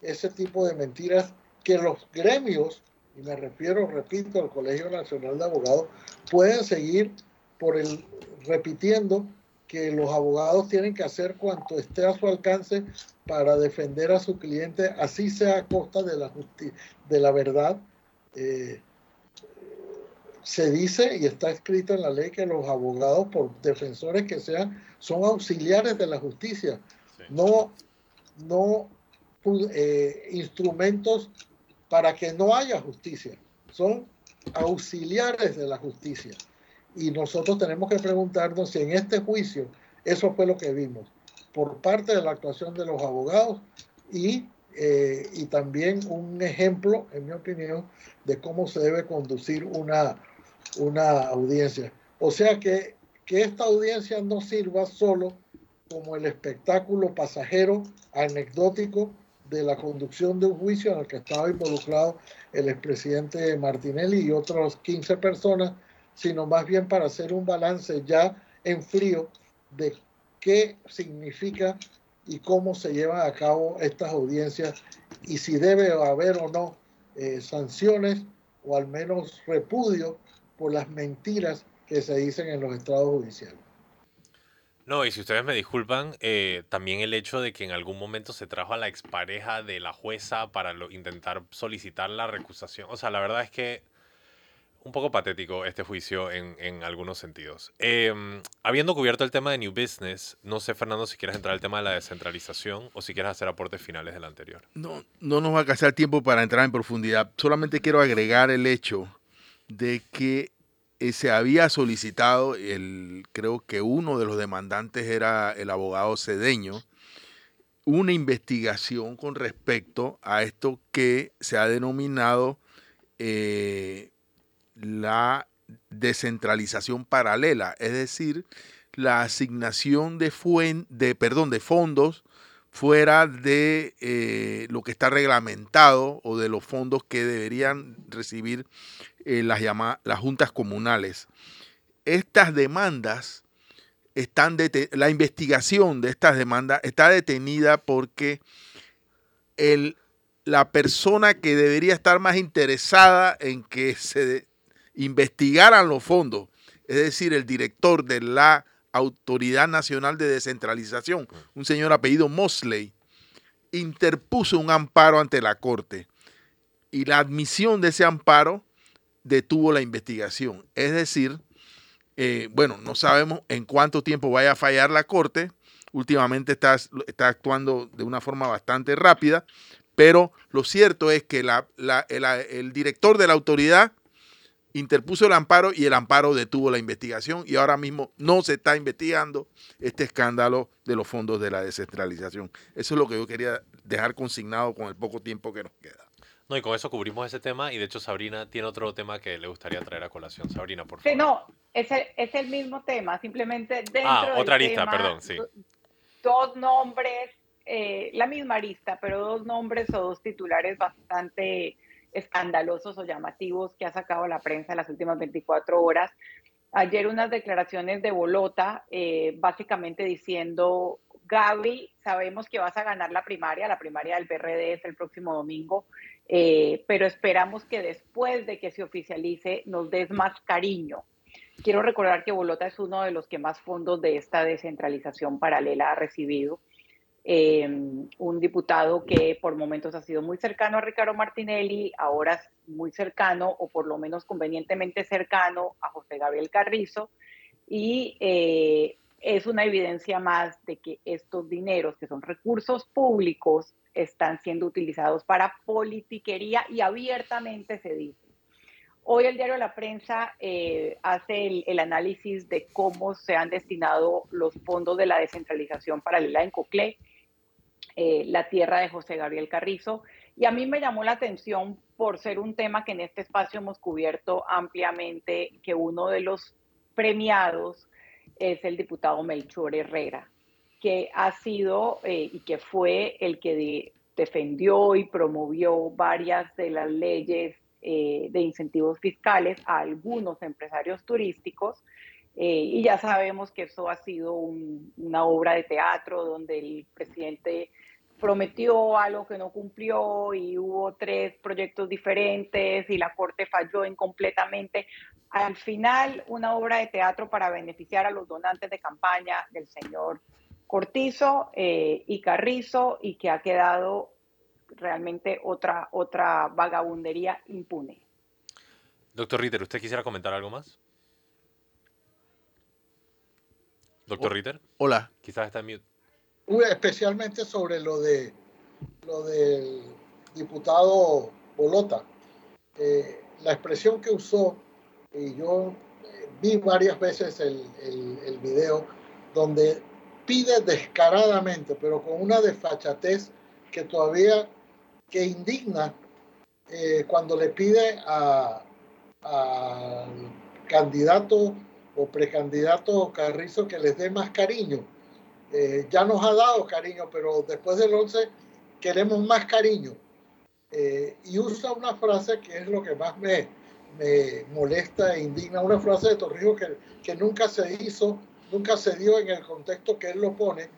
ese tipo de mentiras que los gremios, y me refiero, repito, al Colegio Nacional de Abogados, pueden seguir por el, repitiendo que los abogados tienen que hacer cuanto esté a su alcance para defender a su cliente, así sea a costa de la, de la verdad. Eh, se dice y está escrito en la ley que los abogados, por defensores que sean, son auxiliares de la justicia, no, no eh, instrumentos para que no haya justicia, son auxiliares de la justicia. Y nosotros tenemos que preguntarnos si en este juicio eso fue lo que vimos por parte de la actuación de los abogados y, eh, y también un ejemplo, en mi opinión, de cómo se debe conducir una, una audiencia. O sea que, que esta audiencia no sirva solo como el espectáculo pasajero, anecdótico de la conducción de un juicio en el que estaba involucrado el expresidente Martinelli y otras 15 personas, sino más bien para hacer un balance ya en frío de qué significa y cómo se llevan a cabo estas audiencias y si debe haber o no eh, sanciones o al menos repudio por las mentiras que se dicen en los estados judiciales. No, y si ustedes me disculpan, eh, también el hecho de que en algún momento se trajo a la expareja de la jueza para intentar solicitar la recusación. O sea, la verdad es que un poco patético este juicio en, algunos sentidos. Em, habiendo cubierto el tema de New Business, no sé, Fernando, si quieres entrar al tema de la descentralización o si quieres hacer aportes finales del anterior. No, no nos va a alcanzar tiempo para entrar en profundidad. Solamente quiero agregar el hecho de que eh, se había solicitado, el, creo que uno de los demandantes era el abogado Cedeño, una investigación con respecto a esto que se ha denominado eh, la descentralización paralela, es decir, la asignación de, de, perdón, de fondos fuera de eh, lo que está reglamentado o de los fondos que deberían recibir eh, las, las juntas comunales. Estas demandas están la investigación de estas demandas está detenida porque el, la persona que debería estar más interesada en que se investigaran los fondos, es decir, el director de la Autoridad Nacional de Descentralización, un señor apellido Mosley, interpuso un amparo ante la Corte y la admisión de ese amparo detuvo la investigación. Es decir, eh, bueno, no sabemos en cuánto tiempo vaya a fallar la Corte. Últimamente está, está actuando de una forma bastante rápida, pero lo cierto es que el director de la autoridad interpuso el amparo y el amparo detuvo la investigación y ahora mismo no se está investigando este escándalo de los fondos de la descentralización. Eso es lo que yo quería dejar consignado con el poco tiempo que nos queda. No, y con eso cubrimos ese tema y de hecho Sabrina tiene otro tema que le gustaría traer a colación. Sabrina, por favor. Sí, no, es el, es el mismo tema, simplemente dentro Ah, otra arista, perdón, sí. Dos nombres, eh, la misma arista, pero dos nombres o dos titulares bastante escandalosos o llamativos que ha sacado la prensa en las últimas 24 horas. Ayer unas declaraciones de Bolota, eh, básicamente diciendo, Gaby, sabemos que vas a ganar la primaria, la primaria del PRD es el próximo domingo, eh, pero esperamos que después de que se oficialice nos des más cariño. Quiero recordar que Bolota es uno de los que más fondos de esta descentralización paralela ha recibido. Em, un diputado que por momentos ha sido muy cercano a Ricardo Martinelli, ahora es muy cercano o por lo menos convenientemente cercano a José Gabriel Carrizo y eh, es una evidencia más de que estos dineros, que son recursos públicos, están siendo utilizados para politiquería y abiertamente se dice. Hoy el diario La Prensa eh, hace el, análisis de cómo se han destinado los fondos de la descentralización paralela en Coclé eh, la tierra de José Gabriel Carrizo. Y a mí me llamó la atención por ser un tema que en este espacio hemos cubierto ampliamente, que uno de los premiados es el diputado Melchor Herrera, que ha sido eh, y que fue el que defendió y promovió varias de las leyes eh, de incentivos fiscales a algunos empresarios turísticos y ya sabemos que eso ha sido una obra de teatro donde el presidente prometió algo que no cumplió y hubo tres proyectos diferentes y la Corte falló incompletamente. Al final, una obra de teatro para beneficiar a los donantes de campaña del señor Cortizo eh, y Carrizo y que ha quedado realmente otra, otra vagabundería impune. Doctor Ritter, ¿usted quisiera comentar algo más? Doctor Ritter. Hola. Quizás está en mute especialmente sobre lo de lo del diputado Bolota. Eh, la expresión que usó, y yo eh, vi varias veces el, el, video, donde pide descaradamente, pero con una desfachatez que todavía que indigna eh, cuando le pide al candidato o precandidato Carrizo que les dé más cariño eh, ya nos ha dado cariño, pero después del 11 queremos más cariño. Eh, y usa una frase que es lo que más me, me molesta e indigna, una frase de Torrijos que, que, nunca se hizo, nunca se dio en el contexto que él lo pone,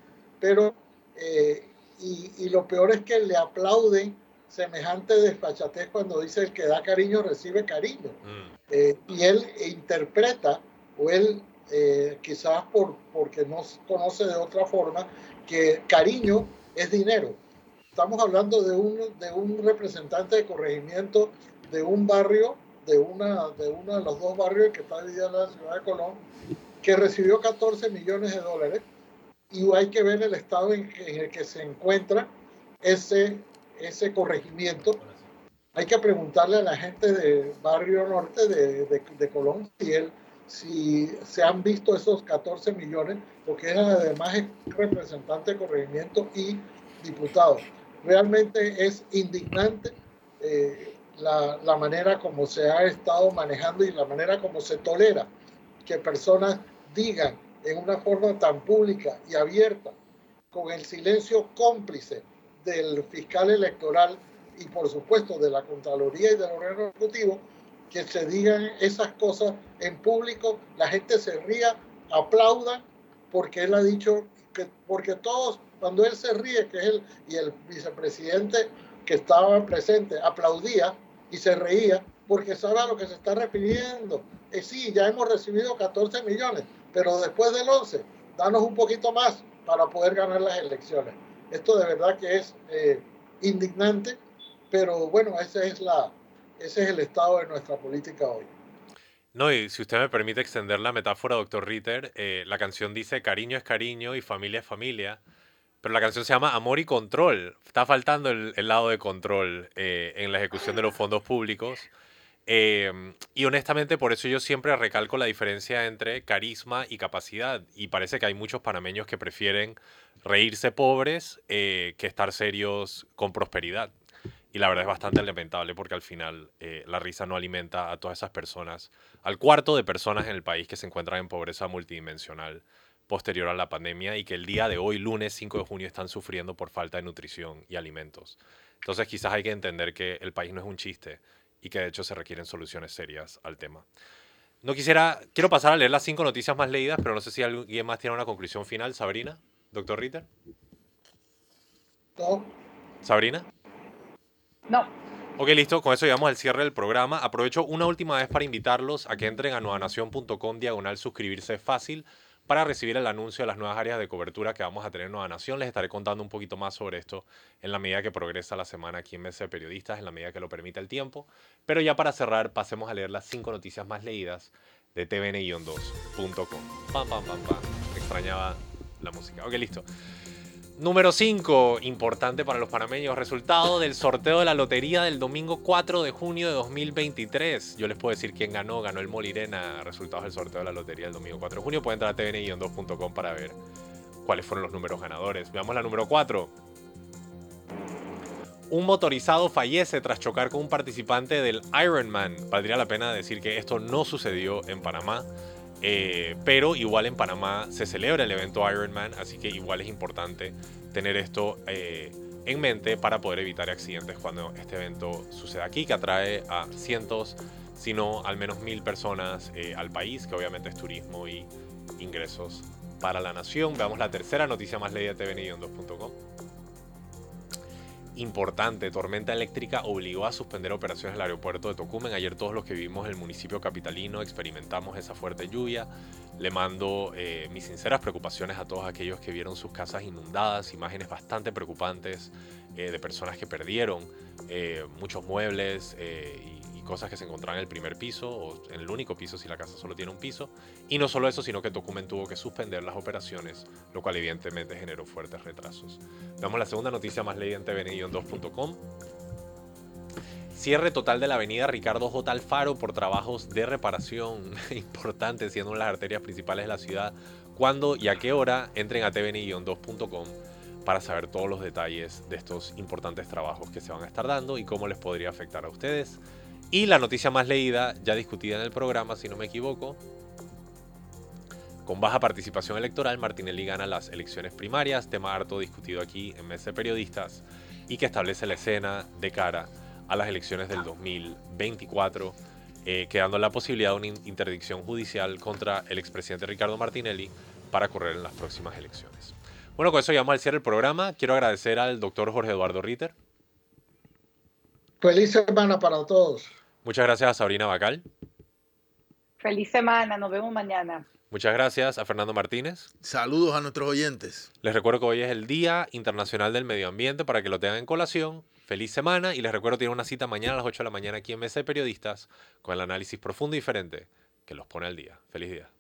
pero, eh, y, y, lo peor es que le aplauden semejante despachatez cuando dice el que da cariño recibe cariño. Mm. y él interpreta o él eh, quizás por, porque no conoce de otra forma, que cariño es dinero. Estamos hablando de un, de un representante de corregimiento de un barrio, de, una, de uno de los dos barrios que está dividido en la ciudad de Colón, que recibió 14 millones de dólares y hay que ver el estado en, el que se encuentra ese, ese corregimiento. Hay que preguntarle a la gente del barrio norte de, de, de Colón si él si se han visto esos 14 millones, porque era además representante de corregimiento y diputado. Realmente es indignante eh, la, la, manera como se ha estado manejando y la manera como se tolera que personas digan en una forma tan pública y abierta, con el silencio cómplice del fiscal electoral y por supuesto de la Contraloría y del órgano ejecutivo, que se digan esas cosas en público, la gente se ría, aplauda, porque él ha dicho que, porque todos cuando él se ríe, que es él, y el vicepresidente que estaba presente aplaudía y se reía porque sabe a lo que se está refiriendo. Eh, sí, ya hemos recibido 14 millones, pero después del 11, danos un poquito más para poder ganar las elecciones. Esto de verdad que es eh, indignante, pero bueno, ese es, la, ese es el estado de nuestra política hoy. No, y si usted me permite extender la metáfora, doctor Ritter, eh, la canción dice cariño es cariño y familia es familia, pero la canción se llama Amor y Control. Está faltando el, lado de control eh, en la ejecución de los fondos públicos. Em, y honestamente, por eso yo siempre recalco la diferencia entre carisma y capacidad. Y parece que hay muchos panameños que prefieren reírse pobres eh, que estar serios con prosperidad. Y la verdad es bastante lamentable porque al final eh, la risa no alimenta a todas esas personas, al cuarto de personas en el país que se encuentran en pobreza multidimensional posterior a la pandemia y que el día de hoy, lunes 5 de junio, están sufriendo por falta de nutrición y alimentos. Entonces quizás hay que entender que el país no es un chiste y que de hecho se requieren soluciones serias al tema. No quisiera, quiero pasar a leer las cinco noticias más leídas, pero no sé si alguien más tiene una conclusión final. Sabrina, doctor Ritter. No. Sabrina. No. Ok, listo. Con eso llegamos al cierre del programa. Aprovecho una última vez para invitarlos a que entren a nuevanación.com diagonal suscribirse fácil para recibir el anuncio de las nuevas áreas de cobertura que vamos a tener en Nueva Nación. Les estaré contando un poquito más sobre esto en la medida que progresa la semana aquí en Mesa de Periodistas, en la medida que lo permita el tiempo. Pero ya para cerrar, pasemos a leer las cinco noticias más leídas de tvn-2.com. Pam, pam, pam, pam. Extrañaba la música. Ok, listo. Número 5, importante para los panameños, resultado del sorteo de la lotería del domingo 4 de junio de 2023. Yo les puedo decir quién ganó, ganó el Molirena, resultados del sorteo de la lotería del domingo 4 de junio. Pueden entrar a tvn-2.com para ver cuáles fueron los números ganadores. Veamos la número 4. Un motorizado fallece tras chocar con un participante del Ironman. Valdría la pena decir que esto no sucedió en Panamá. Eh, pero igual en Panamá se celebra el evento Ironman, así que igual es importante tener esto eh, en mente para poder evitar accidentes cuando este evento suceda aquí, que atrae a cientos, si no al menos mil personas eh, al país, que obviamente es turismo y ingresos para la nación. Veamos la tercera noticia más leída de tvn2.com importante. Tormenta eléctrica obligó a suspender operaciones el aeropuerto de Tocumen. Ayer todos los que vivimos en el municipio capitalino experimentamos esa fuerte lluvia. Le mando eh, mis sinceras preocupaciones a todos aquellos que vieron sus casas inundadas, imágenes bastante preocupantes eh, de personas que perdieron eh, muchos muebles y cosas que se encontraban en el primer piso o en el único piso si la casa solo tiene un piso. Y no solo eso, sino que Tocumen tuvo que suspender las operaciones, lo cual evidentemente generó fuertes retrasos. Veamos la segunda noticia más leída en tvn-2.com. Cierre total de la avenida Ricardo J. Alfaro por trabajos de reparación importantes, siendo una de las arterias principales de la ciudad. ¿Cuándo y a qué hora? Entren a tvn-2.com para saber todos los detalles de estos importantes trabajos que se van a estar dando y cómo les podría afectar a ustedes. Y la noticia más leída, ya discutida en el programa, si no me equivoco, con baja participación electoral, Martinelli gana las elecciones primarias, tema harto discutido aquí en Mesa de Periodistas, y que establece la escena de cara a las elecciones del 2024, eh, quedando la posibilidad de una interdicción judicial contra el expresidente Ricardo Martinelli para correr en las próximas elecciones. Bueno, con eso llegamos al cierre del programa. Quiero agradecer al doctor Jorge Eduardo Ritter. Feliz semana para todos. Muchas gracias a Sabrina Bacal. Feliz semana, nos vemos mañana. Muchas gracias a Fernando Martínez. Saludos a nuestros oyentes. Les recuerdo que hoy es el Día Internacional del Medio Ambiente para que lo tengan en colación. Feliz semana y les recuerdo que tienen una cita mañana a las 8 de la mañana aquí en Mesa de Periodistas con el análisis profundo y diferente que los pone al día. Feliz día.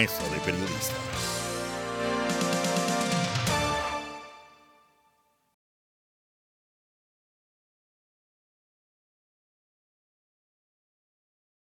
Mesa de Periodistas.